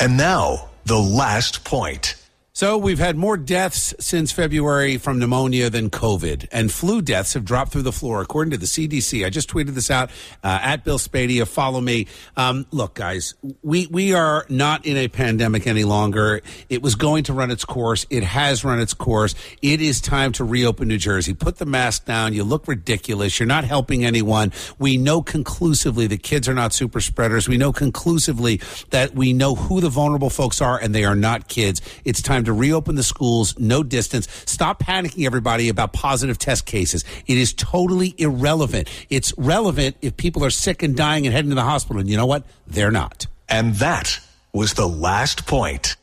And now, the last point. So we've had more deaths since February from pneumonia than COVID, and flu deaths have dropped through the floor, according to the CDC. I just tweeted this out uh, at Bill Spadea. Follow me. Um, look, guys, we we are not in a pandemic any longer. It was going to run its course. It has run its course. It is time to reopen New Jersey. Put the mask down. You look ridiculous. You're not helping anyone. We know conclusively that kids are not super spreaders. We know conclusively that we know who the vulnerable folks are, and they are not kids. It's time to reopen the schools, no distance. Stop panicking, everybody, about positive test cases. It is totally irrelevant. It's relevant if people are sick and dying and heading to the hospital. And you know what? They're not. And that was the last point.